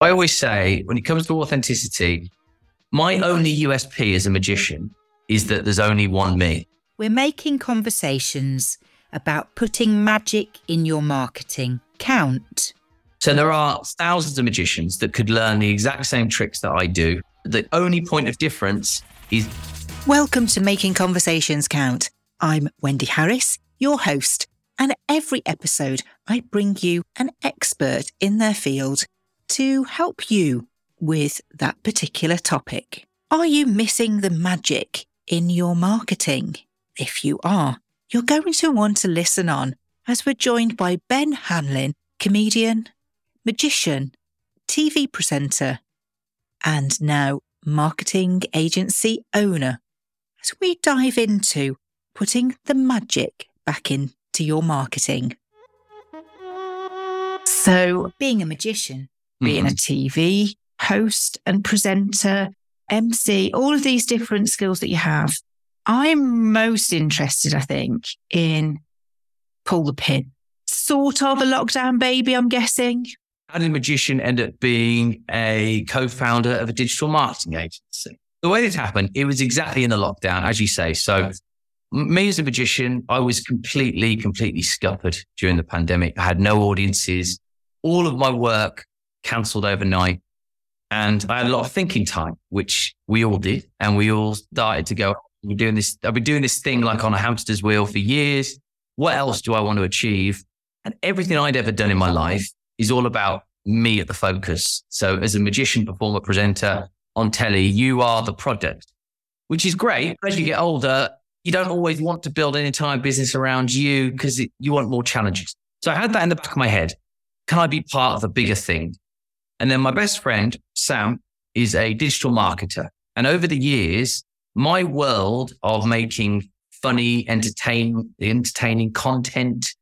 I always say when it comes to authenticity, my only USP as a magician is that there's only one me. We're making conversations about putting magic in your marketing count. So there are thousands of magicians that could learn the exact same tricks that I do. The only point of difference is. Welcome to Making Conversations Count. I'm Wendy Harris, your host, and every episode I bring you an expert in their field to help you with that particular topic. Are you missing the magic in your marketing? If you are, you're going to want to listen on as we're joined by Ben Hanlin, comedian, magician, TV presenter, and now marketing agency owner, as we dive into putting the magic back into your marketing. So, being a magician, being a mm-hmm. TV host and presenter, MC, all of these different skills that you have. I'm most interested, I think, in pull the pin. Sort of a lockdown baby, I'm guessing. How did magician end up being a co-founder of a digital marketing agency? The way this happened, it was exactly in the lockdown, as you say. So me as a magician, I was completely, completely scuppered during the pandemic. I had no audiences. All of my work cancelled overnight. And I had a lot of thinking time, which we all did. And we all started to go, we're doing this. I've been doing this thing like on a hamster's wheel for years. What else do I want to achieve? And everything I'd ever done in my life is all about me at the focus. So as a magician, performer, presenter on telly, you are the product, which is great. As you get older, you don't always want to build an entire business around you because you want more challenges. So I had that in the back of my head. Can I be part of a bigger thing? And then my best friend, Sam, is a digital marketer. And over the years, my world of making funny, entertain, entertaining content,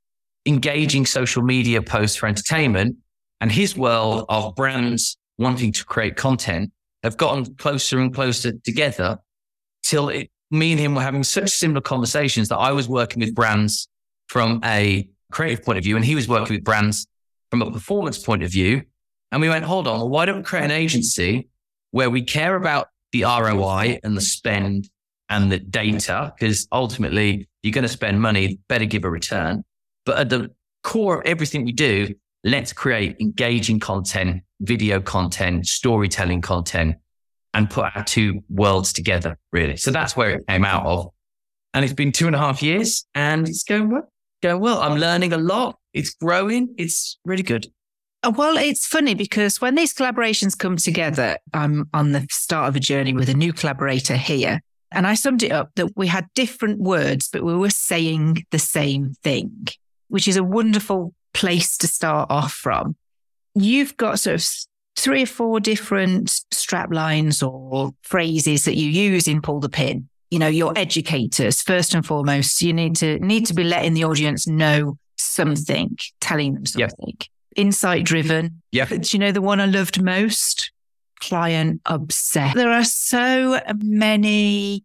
engaging social media posts for entertainment, and his world of brands wanting to create content have gotten closer and closer together till it, me and him were having such similar conversations that I was working with brands from a creative point of view and he was working with brands from a performance point of view. And we went, hold on, why don't we create an agency where we care about the ROI and the spend and the data? Because ultimately, you're going to spend money, better give a return. But at the core of everything we do, let's create engaging content, video content, storytelling content, and put our two worlds together, really. So that's where it came out of. And it's been two and a half years and it's going well. Going well. I'm learning a lot. It's growing. It's really good. Uh, well, it's funny because when these collaborations come together, I'm on the start of a journey with a new collaborator here. And I summed it up that we had different words, but we were saying the same thing, which is a wonderful place to start off from. You've got sort of three or four different strap lines or phrases that you use in Pull the Pin. You know, your educators, first and foremost, you need to need to be letting the audience know something, telling them something. Yep insight driven. Yeah. Do you know the one I loved most? Client obsessed. There are so many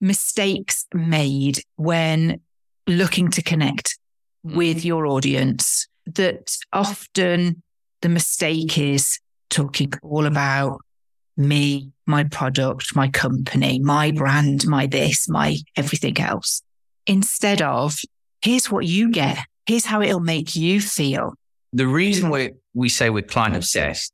mistakes made when looking to connect hmm. with your audience that often the mistake is talking all about me, my product, my company, my brand, my this, my everything else. Instead of here's what you get. Here's how it'll make you feel the reason we we say we're client obsessed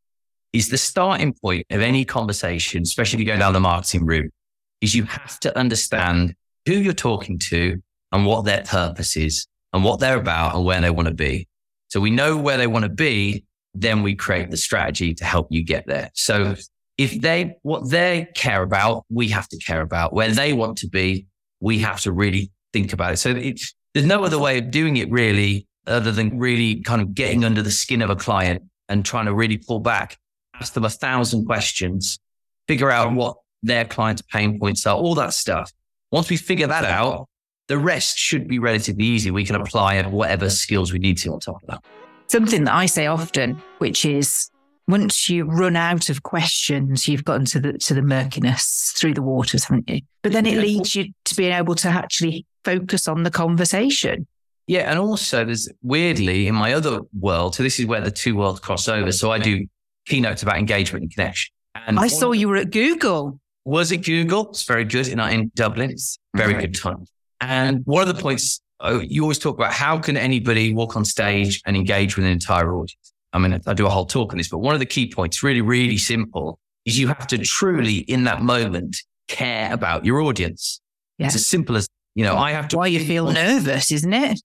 is the starting point of any conversation, especially if you go down the marketing route, is you have to understand who you're talking to and what their purpose is and what they're about and where they want to be. So we know where they want to be, then we create the strategy to help you get there. So if they, what they care about, we have to care about where they want to be. We have to really think about it. So it's, there's no other way of doing it really other than really kind of getting under the skin of a client and trying to really pull back, ask them a thousand questions, figure out what their client's pain points are, all that stuff. Once we figure that out, the rest should be relatively easy. We can apply whatever skills we need to on top of that. Something that I say often, which is once you run out of questions, you've gotten to the to the murkiness through the waters, haven't you? But then it leads you to being able to actually focus on the conversation. Yeah. And also there's weirdly in my other world, so this is where the two worlds cross over. So I do keynotes about engagement and connection. And I saw you were at Google. Was it Google? It's very good in, in Dublin. It's very good time. And one of the points oh, you always talk about how can anybody walk on stage and engage with an entire audience? I mean, I do a whole talk on this, but one of the key points, really, really simple, is you have to truly, in that moment, care about your audience. Yeah. It's as simple as, you know, I have to. Why you feel nervous, isn't it?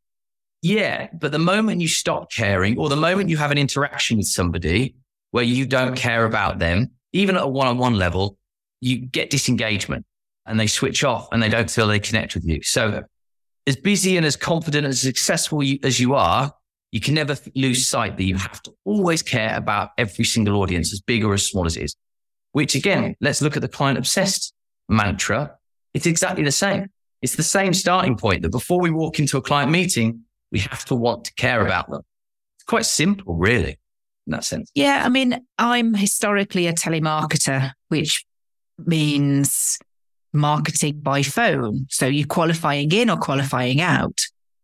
Yeah. But the moment you stop caring or the moment you have an interaction with somebody where you don't care about them, even at a one on one level, you get disengagement and they switch off and they don't feel they connect with you. So as busy and as confident and as successful you, as you are, you can never lose sight that you have to always care about every single audience, as big or as small as it is. Which again, let's look at the client obsessed mantra. It's exactly the same. It's the same starting point that before we walk into a client meeting, we have to want to care about them. It's quite simple, really, in that sense. Yeah. I mean, I'm historically a telemarketer, which means marketing by phone. So you're qualifying in or qualifying out.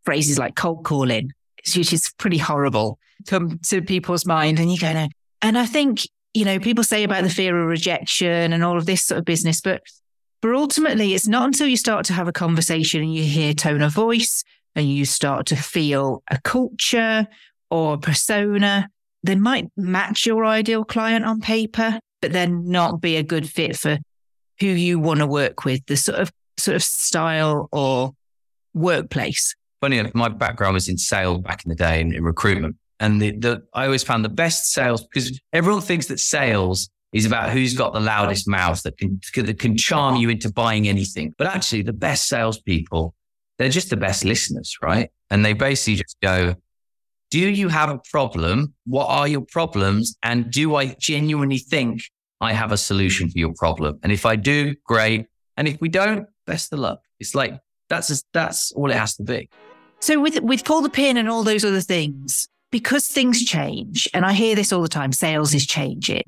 Phrases like cold calling, which is pretty horrible, come to people's mind. And you go, no. And I think, you know, people say about the fear of rejection and all of this sort of business, but but ultimately, it's not until you start to have a conversation and you hear tone of voice and you start to feel a culture or a persona that might match your ideal client on paper, but then not be a good fit for who you want to work with, the sort of sort of style or workplace. Funny enough, my background was in sales back in the day in, in recruitment. And the, the, I always found the best sales because everyone thinks that sales is about who's got the loudest mouth that can, that can charm you into buying anything. But actually, the best salespeople, they're just the best listeners, right? And they basically just go, do you have a problem? What are your problems? And do I genuinely think I have a solution for your problem. And if I do, great. And if we don't, best of luck. It's like that's just, that's all it has to be. So with with pull the pin and all those other things, because things change, and I hear this all the time, sales is changing.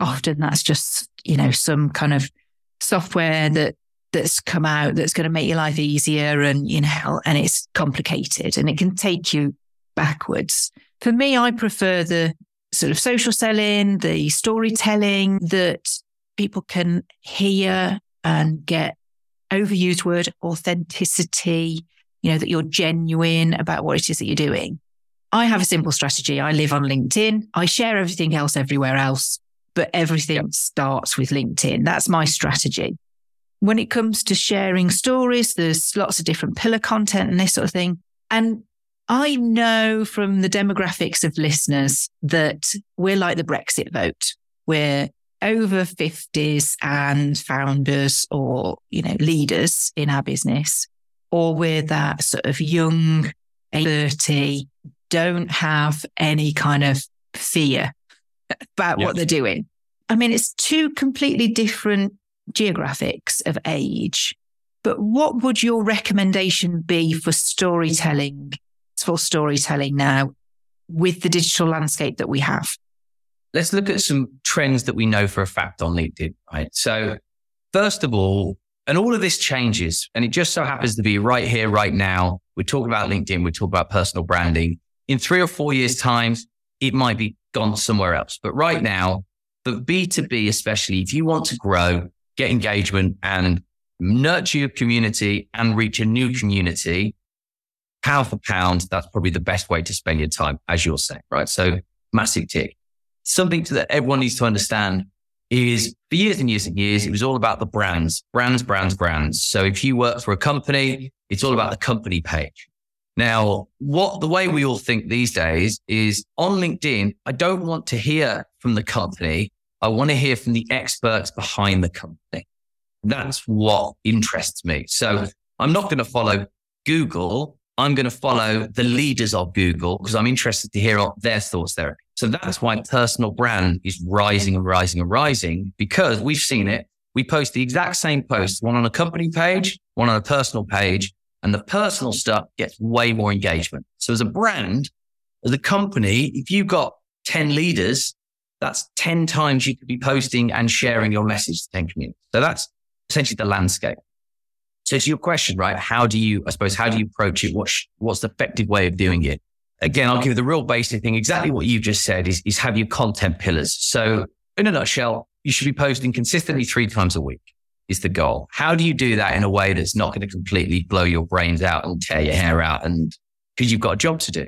Often that's just you know some kind of software that that's come out that's going to make your life easier, and you know, and it's complicated and it can take you backwards. For me, I prefer the sort of social selling, the storytelling that people can hear and get overused word authenticity, you know, that you're genuine about what it is that you're doing. I have a simple strategy. I live on LinkedIn. I share everything else everywhere else, but everything yep. starts with LinkedIn. That's my strategy. When it comes to sharing stories, there's lots of different pillar content and this sort of thing. And I know from the demographics of listeners that we're like the Brexit vote. We're over 50s and founders or, you know, leaders in our business, or we're that sort of young 30, don't have any kind of fear about what they're doing. I mean, it's two completely different geographics of age. But what would your recommendation be for storytelling for storytelling now with the digital landscape that we have? Let's look at some trends that we know for a fact on LinkedIn, right? So, first of all, and all of this changes, and it just so happens to be right here, right now. We talk about LinkedIn, we talk about personal branding. In three or four years' time, it might be gone somewhere else. But right now, but B2B, especially, if you want to grow, get engagement and nurture your community and reach a new community, pound for pound, that's probably the best way to spend your time, as you're saying, right? So massive tick. Something that everyone needs to understand is for years and years and years, it was all about the brands, brands, brands, brands. So if you work for a company, it's all about the company page. Now, what the way we all think these days is on LinkedIn, I don't want to hear from the company. I want to hear from the experts behind the company. That's what interests me. So I'm not going to follow Google I'm going to follow the leaders of Google because I'm interested to hear their thoughts there. So that's why personal brand is rising and rising and rising because we've seen it. We post the exact same post, one on a company page, one on a personal page, and the personal stuff gets way more engagement. So as a brand, as a company, if you've got 10 leaders, that's 10 times you could be posting and sharing your message to 10 communities. So that's essentially the landscape. So to your question, right? How do you, I suppose, how do you approach it? What's, what's the effective way of doing it? again, I'll give you the real basic thing. Exactly what you've just said is, is have your content pillars. So in a nutshell, you should be posting consistently three times a week is the goal. How do you do that in a way that's not going to completely blow your brains out and tear your hair out and because you've got a job to do?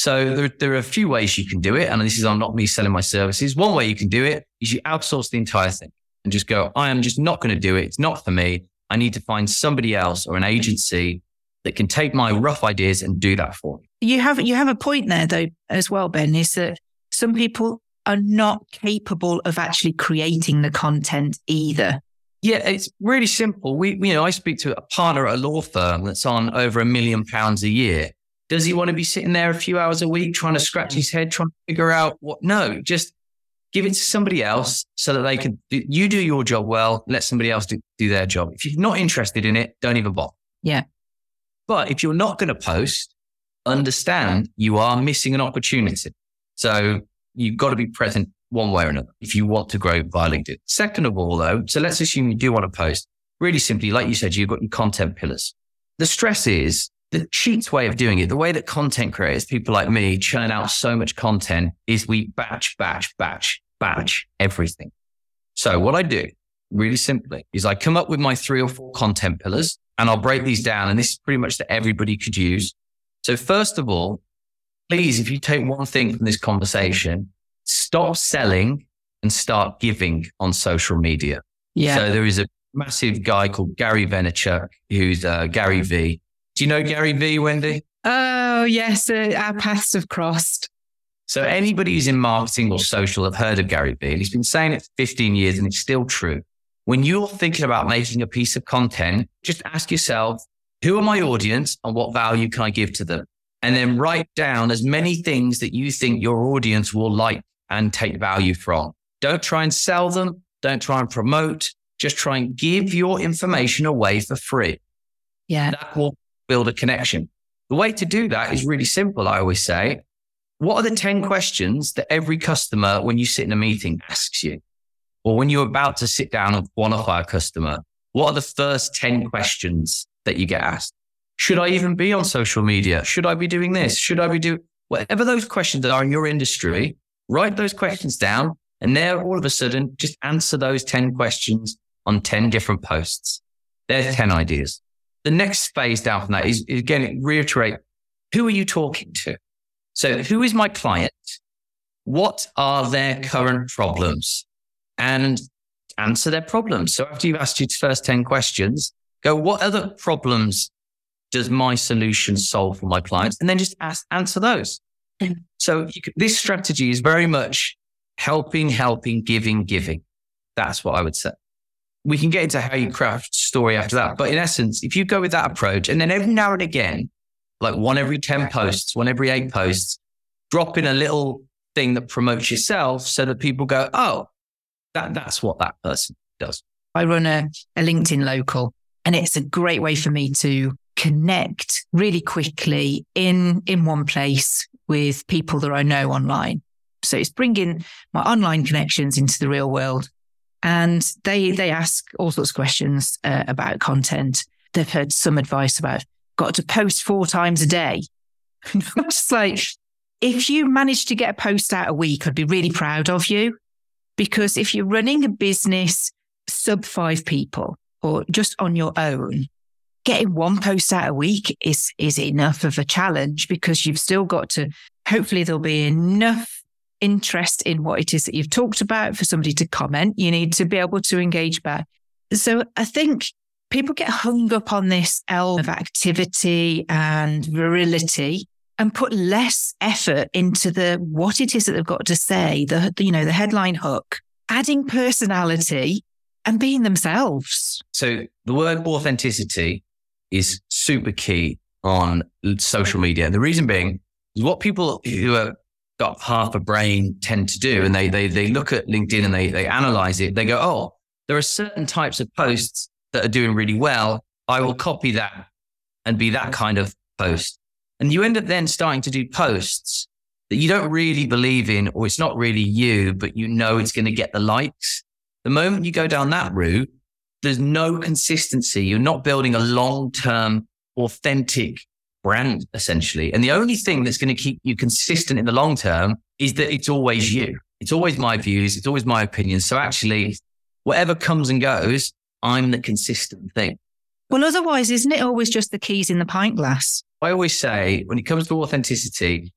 So there, there are a few ways you can do it. And this is, I'm not me selling my services. One way you can do it is you outsource the entire thing and just go, I am just not going to do it. It's not for me. I need to find somebody else or an agency that can take my rough ideas and do that for me. You have you have a point there though as well, Ben, is that some people are not capable of actually creating the content either. Yeah, it's really simple. We, you know, I speak to a partner at a law firm that's on over a million pounds a year. Does he want to be sitting there a few hours a week trying to scratch his head, trying to figure out what? No, just give it to somebody else so that they can, you do your job well, let somebody else do, do their job. If you're not interested in it, don't even bother. Yeah. But if you're not going to post, understand you are missing an opportunity. So you've got to be present one way or another if you want to grow via LinkedIn. Second of all, though, so let's assume you do want to post. Really simply, like you said, you've got your content pillars. The stress is the cheats way of doing it, the way that content creators, people like me, churn out so much content is we batch, batch, batch, batch everything. So what I do really simply is I come up with my three or four content pillars and I'll break these down. And this is pretty much that everybody could use. So first of all, please, if you take one thing from this conversation, stop selling and start giving on social media. Yeah. So there is a massive guy called Gary Vaynerchuk, who's uh, Gary V. Do you know Gary V, Wendy? Oh, yes. Uh, our paths have crossed. So anybody who's in marketing or social have heard of Gary V. And he's been saying it for 15 years and it's still true. When you're thinking about making a piece of content, just ask yourself, who are my audience and what value can I give to them? And then write down as many things that you think your audience will like and take value from. Don't try and sell them. Don't try and promote. Just try and give your information away for free. Yeah. That will build a connection. The way to do that is really simple. I always say, what are the 10 questions that every customer, when you sit in a meeting, asks you? Or when you're about to sit down and qualify a customer, what are the first 10 questions that you get asked? Should I even be on social media? Should I be doing this? Should I be doing whatever those questions are in your industry? Write those questions down and there all of a sudden just answer those 10 questions on 10 different posts. There's 10 ideas. The next phase down from that is, again, reiterate who are you talking to? So, who is my client? What are their current problems? And answer their problems. So, after you've asked your first 10 questions, go, what other problems does my solution solve for my clients? And then just ask, answer those. Mm-hmm. So, could, this strategy is very much helping, helping, giving, giving. That's what I would say we can get into how you craft story after that. But in essence, if you go with that approach and then every now and again, like one every 10 posts, one every eight posts, drop in a little thing that promotes yourself so that people go, oh, that, that's what that person does. I run a, a LinkedIn local and it's a great way for me to connect really quickly in, in one place with people that I know online. So it's bringing my online connections into the real world and they they ask all sorts of questions uh, about content. They've heard some advice about got to post four times a day. just like if you manage to get a post out a week, I'd be really proud of you. Because if you're running a business sub five people or just on your own, getting one post out a week is is enough of a challenge because you've still got to hopefully there'll be enough interest in what it is that you've talked about for somebody to comment. You need to be able to engage back. So I think people get hung up on this L of activity and virility and put less effort into the what it is that they've got to say, the you know, the headline hook, adding personality and being themselves. So the word authenticity is super key on social media. The reason being what people who are got half a brain tend to do. And they, they, they look at LinkedIn and they, they analyze it. They go, oh, there are certain types of posts that are doing really well. I will copy that and be that kind of post. And you end up then starting to do posts that you don't really believe in, or it's not really you, but you know it's going to get the likes. The moment you go down that route, there's no consistency. You're not building a long term, authentic brand essentially. And the only thing that's going to keep you consistent in the long term is that it's always you. It's always my views. It's always my opinions. So actually, whatever comes and goes, I'm the consistent thing. Well, otherwise, isn't it always just the keys in the pint glass? I always say when it comes to authenticity,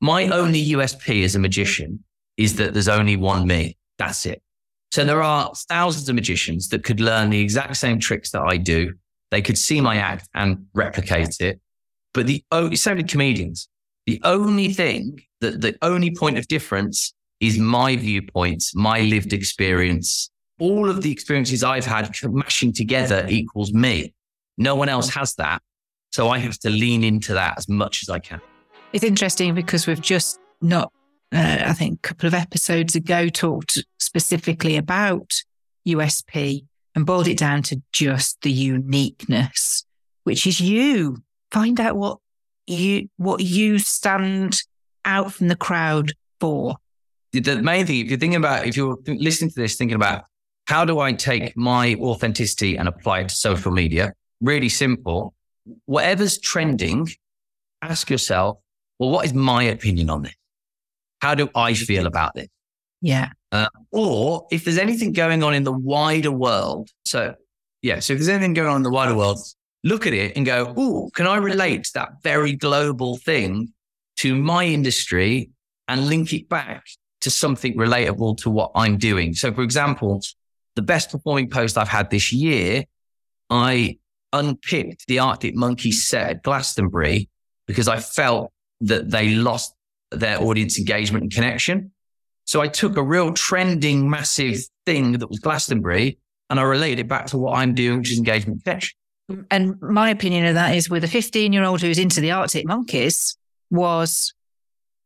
my only USP as a magician is that there's only one me. That's it. So there are thousands of magicians that could learn the exact same tricks that I do. They could see my act and replicate it. But the only, so many comedians, the only thing that the only point of difference is my viewpoints, my lived experience. All of the experiences I've had mashing together equals me. No one else has that. So I have to lean into that as much as I can. It's interesting because we've just not, uh, I think, a couple of episodes ago talked specifically about USP and boiled it down to just the uniqueness, which is you. Find out what you what you stand out from the crowd for. The main thing, if you're thinking about, if you're listening to this, thinking about how do I take my authenticity and apply it to social media? Really simple. Whatever's trending, ask yourself, well, what is my opinion on this? How do I feel about this? Yeah. Uh, or if there's anything going on in the wider world. So, yeah. So if there's anything going on in the wider world, look at it and go, oh, can I relate that very global thing to my industry and link it back to something relatable to what I'm doing? So, for example, the best performing post I've had this year, I unpicked the Arctic Monkeys set at Glastonbury because I felt that they lost their audience engagement and connection. So I took a real trending, massive thing that was Glastonbury and I related it back to what I'm doing, which is engagement connection. And my opinion of that is with a 15 year old who's into the Arctic Monkeys was,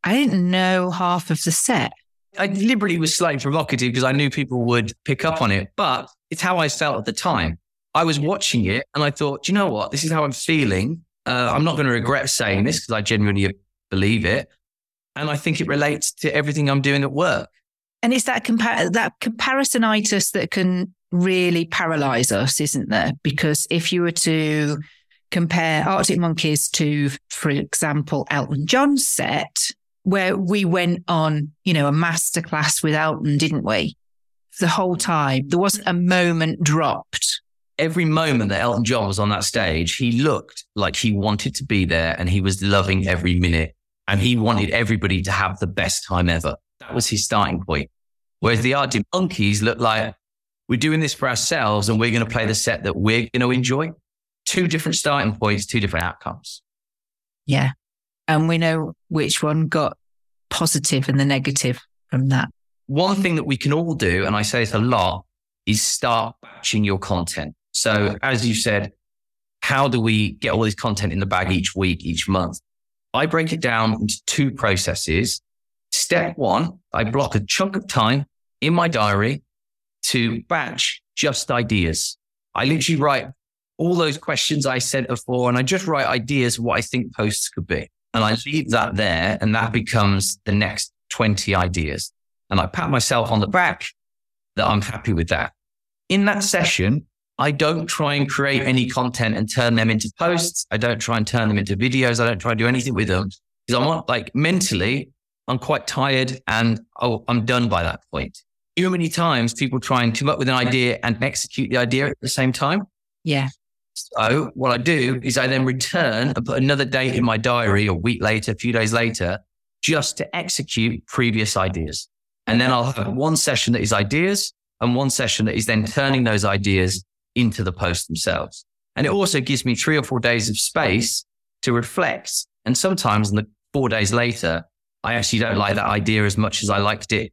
I didn't know half of the set. I deliberately was slightly provocative because I knew people would pick up on it, but it's how I felt at the time. I was watching it and I thought, do you know what? This is how I'm feeling. Uh, I'm not going to regret saying this because I genuinely believe it. And I think it relates to everything I'm doing at work. And it's that compa- that comparisonitis that can really paralyze us, isn't there? Because if you were to compare Arctic Monkeys to, for example, Elton John's set, where we went on, you know, a masterclass with Elton, didn't we? The whole time. There wasn't a moment dropped. Every moment that Elton John was on that stage, he looked like he wanted to be there and he was loving every minute and he wanted everybody to have the best time ever. That was his starting point. Whereas the Arctic Monkeys looked like we're doing this for ourselves and we're going to play the set that we're going to enjoy. Two different starting points, two different outcomes. Yeah. And we know which one got positive and the negative from that. One thing that we can all do, and I say this a lot, is start batching your content. So, as you said, how do we get all this content in the bag each week, each month? I break it down into two processes. Step one, I block a chunk of time in my diary to batch just ideas. I literally write all those questions I said before and I just write ideas what I think posts could be. And I leave that there and that becomes the next 20 ideas. And I pat myself on the back that I'm happy with that. In that session, I don't try and create any content and turn them into posts. I don't try and turn them into videos. I don't try and do anything with them because I'm not like mentally, I'm quite tired and oh, I'm done by that point. Too many times people try and come up with an idea and execute the idea at the same time. Yeah. So what I do is I then return and put another date in my diary a week later, a few days later, just to execute previous ideas. And then I'll have one session that is ideas and one session that is then turning those ideas into the posts themselves. And it also gives me three or four days of space to reflect. And sometimes in the four days later, I actually don't like that idea as much as I liked it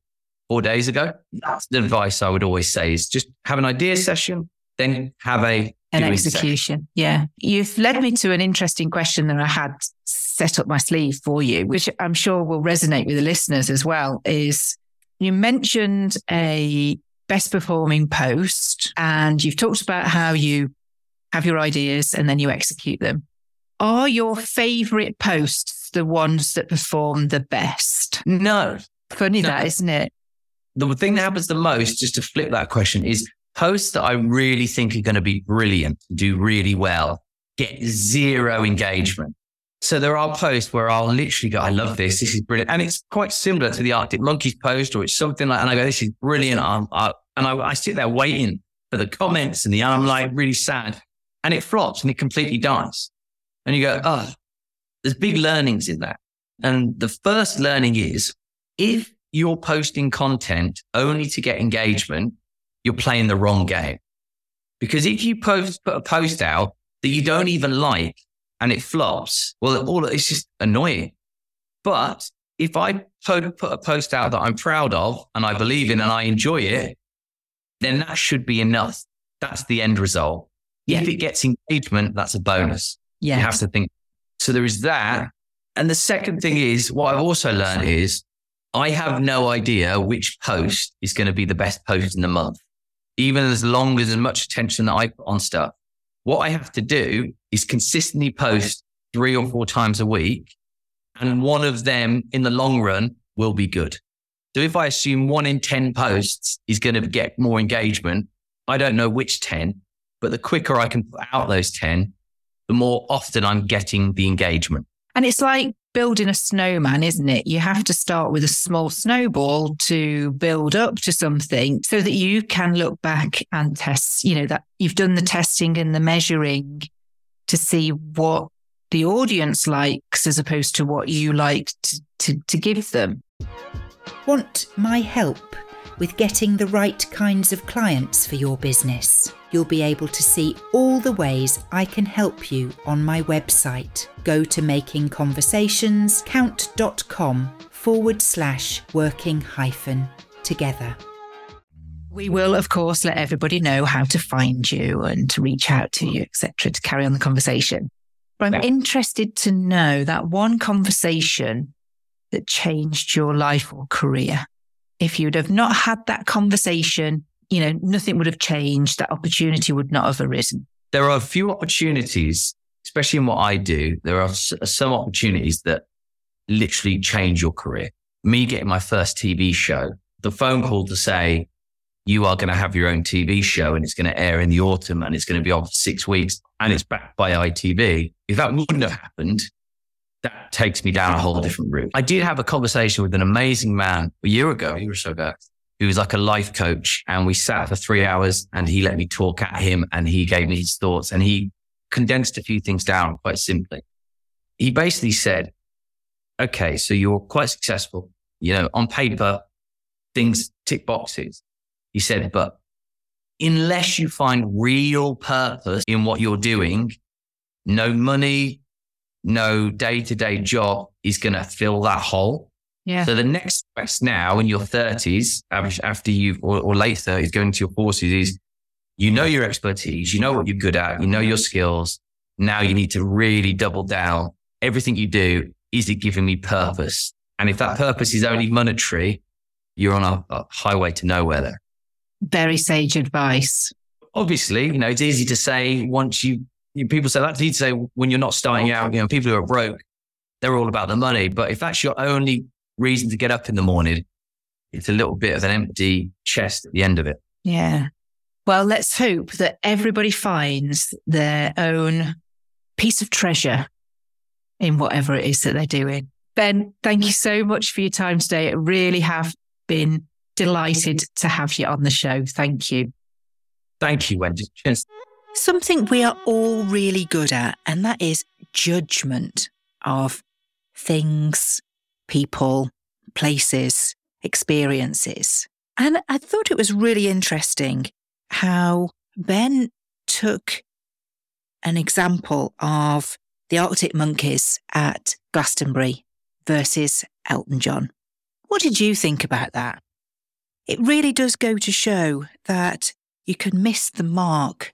four days ago. That's the advice I would always say is just have an idea session, then have a an execution. Session. Yeah. You've led me to an interesting question that I had set up my sleeve for you, which I'm sure will resonate with the listeners as well, is you mentioned a best performing post and you've talked about how you have your ideas and then you execute them. Are your favorite posts the ones that perform the best? No. Funny no. that, isn't it? The thing that happens the most, just to flip that question, is posts that I really think are going to be brilliant, do really well, get zero engagement. So there are posts where I'll literally go, I love this. This is brilliant. And it's quite similar to the Arctic Monkeys post or it's something like, and I go, this is brilliant. I'm, I, and I, I sit there waiting for the comments and the, and I'm like really sad and it flops and it completely dies. And you go, oh, there's big learnings in that. And the first learning is if you're posting content only to get engagement, you're playing the wrong game. Because if you post, put a post out that you don't even like and it flops, well, all it's just annoying. But if I put a post out that I'm proud of and I believe in and I enjoy it, then that should be enough. That's the end result. If it gets engagement, that's a bonus. Yeah. You have to think. So there is that. And the second thing is what I've also learned is I have no idea which post is going to be the best post in the month, even as long as as much attention that I put on stuff. What I have to do is consistently post three or four times a week. And one of them in the long run will be good. So if I assume one in 10 posts is going to get more engagement, I don't know which 10, but the quicker I can put out those 10, the more often I'm getting the engagement. And it's like building a snowman, isn't it? You have to start with a small snowball to build up to something so that you can look back and test, you know, that you've done the testing and the measuring to see what the audience likes as opposed to what you like to, to, to give them. Want my help with getting the right kinds of clients for your business? You'll be able to see all the ways I can help you on my website. Go to makingconversationscount.com forward slash working hyphen together. We will, of course, let everybody know how to find you and to reach out to you, etc., to carry on the conversation. But I'm interested to know that one conversation that changed your life or career. If you'd have not had that conversation, you know, nothing would have changed. That opportunity would not have arisen. There are a few opportunities, especially in what I do. There are some opportunities that literally change your career. Me getting my first TV show, the phone call to say, you are going to have your own TV show and it's going to air in the autumn and it's going to be on for six weeks and it's backed by ITV. If that wouldn't have happened, that takes me down a whole different route. I did have a conversation with an amazing man a year ago, a year or so ago, who was like a life coach. And we sat for three hours and he let me talk at him and he gave me his thoughts and he condensed a few things down quite simply. He basically said, okay, so you're quite successful, you know, on paper, things tick boxes. He said, but unless you find real purpose in what you're doing, no money, no day to day job is going to fill that hole. Yeah. So the next quest now in your 30s, after you've, or, or late 30s, going to your 40s is you know your expertise, you know what you're good at, you know your skills. Now you need to really double down. Everything you do, is it giving me purpose? And if that purpose is only monetary, you're on a, a highway to nowhere there. Very sage advice. Obviously, you know, it's easy to say once you people say easy to say when you're not starting out, you know, people who are broke, they're all about the money. But if that's your only reason to get up in the morning, it's a little bit of an empty chest at the end of it. Yeah. Well, let's hope that everybody finds their own piece of treasure in whatever it is that they're doing. Ben, thank you so much for your time today. I really have been delighted to have you on the show. Thank you. Thank you, Wendy. Cheers. Something we are all really good at, and that is judgment of things, people, places, experiences. And I thought it was really interesting how Ben took an example of the Arctic Monkeys at Glastonbury versus Elton John. What did you think about that? It really does go to show that you can miss the mark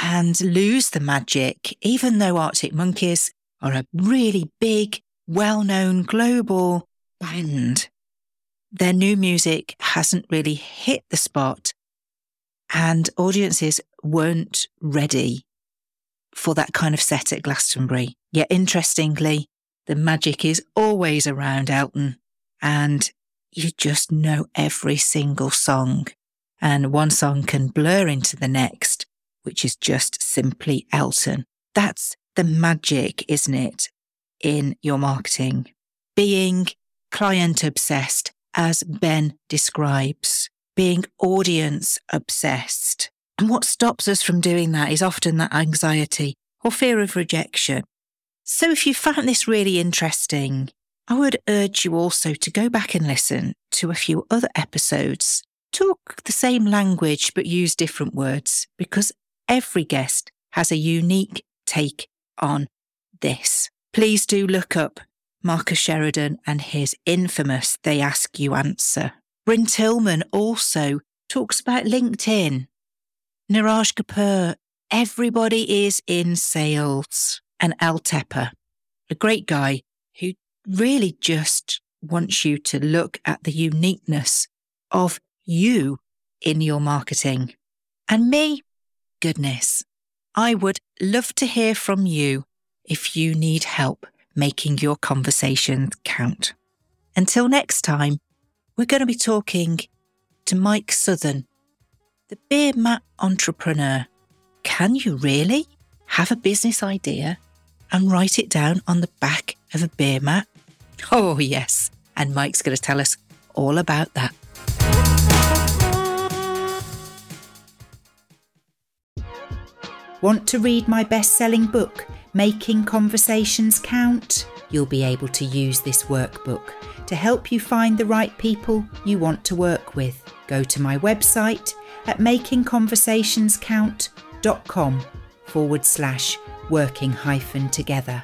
and lose the magic, even though Arctic Monkeys are a really big, well known global band. Their new music hasn't really hit the spot, and audiences weren't ready for that kind of set at Glastonbury. Yet, interestingly, the magic is always around Elton, and you just know every single song. And one song can blur into the next which is just simply Elton. That's the magic, isn't it? in your marketing. Being client obsessed, as Ben describes, being audience obsessed. And what stops us from doing that is often that anxiety or fear of rejection. So if you found this really interesting, I would urge you also to go back and listen to a few other episodes. Talk the same language but use different words because every guest has a unique take on this. Please do look up Marcus Sheridan and his infamous They Ask You Answer. Brynne Tillman also talks about LinkedIn. Niraj Kapoor, everybody is in sales. And Al Tepper, a great guy who really just wants you to look at the uniqueness of you in your marketing. And me, goodness, I would love to hear from you if you need help making your conversations count. Until next time, we're going to be talking to Mike Southon, the beer mat entrepreneur. Can you really have a business idea and write it down on the back of a beer mat? Oh, yes. And Mike's going to tell us all about that. Want to read my best selling book, Making Conversations Count? You'll be able to use this workbook to help you find the right people you want to work with. Go to my website at makingconversationscount.com forward slash working hyphen together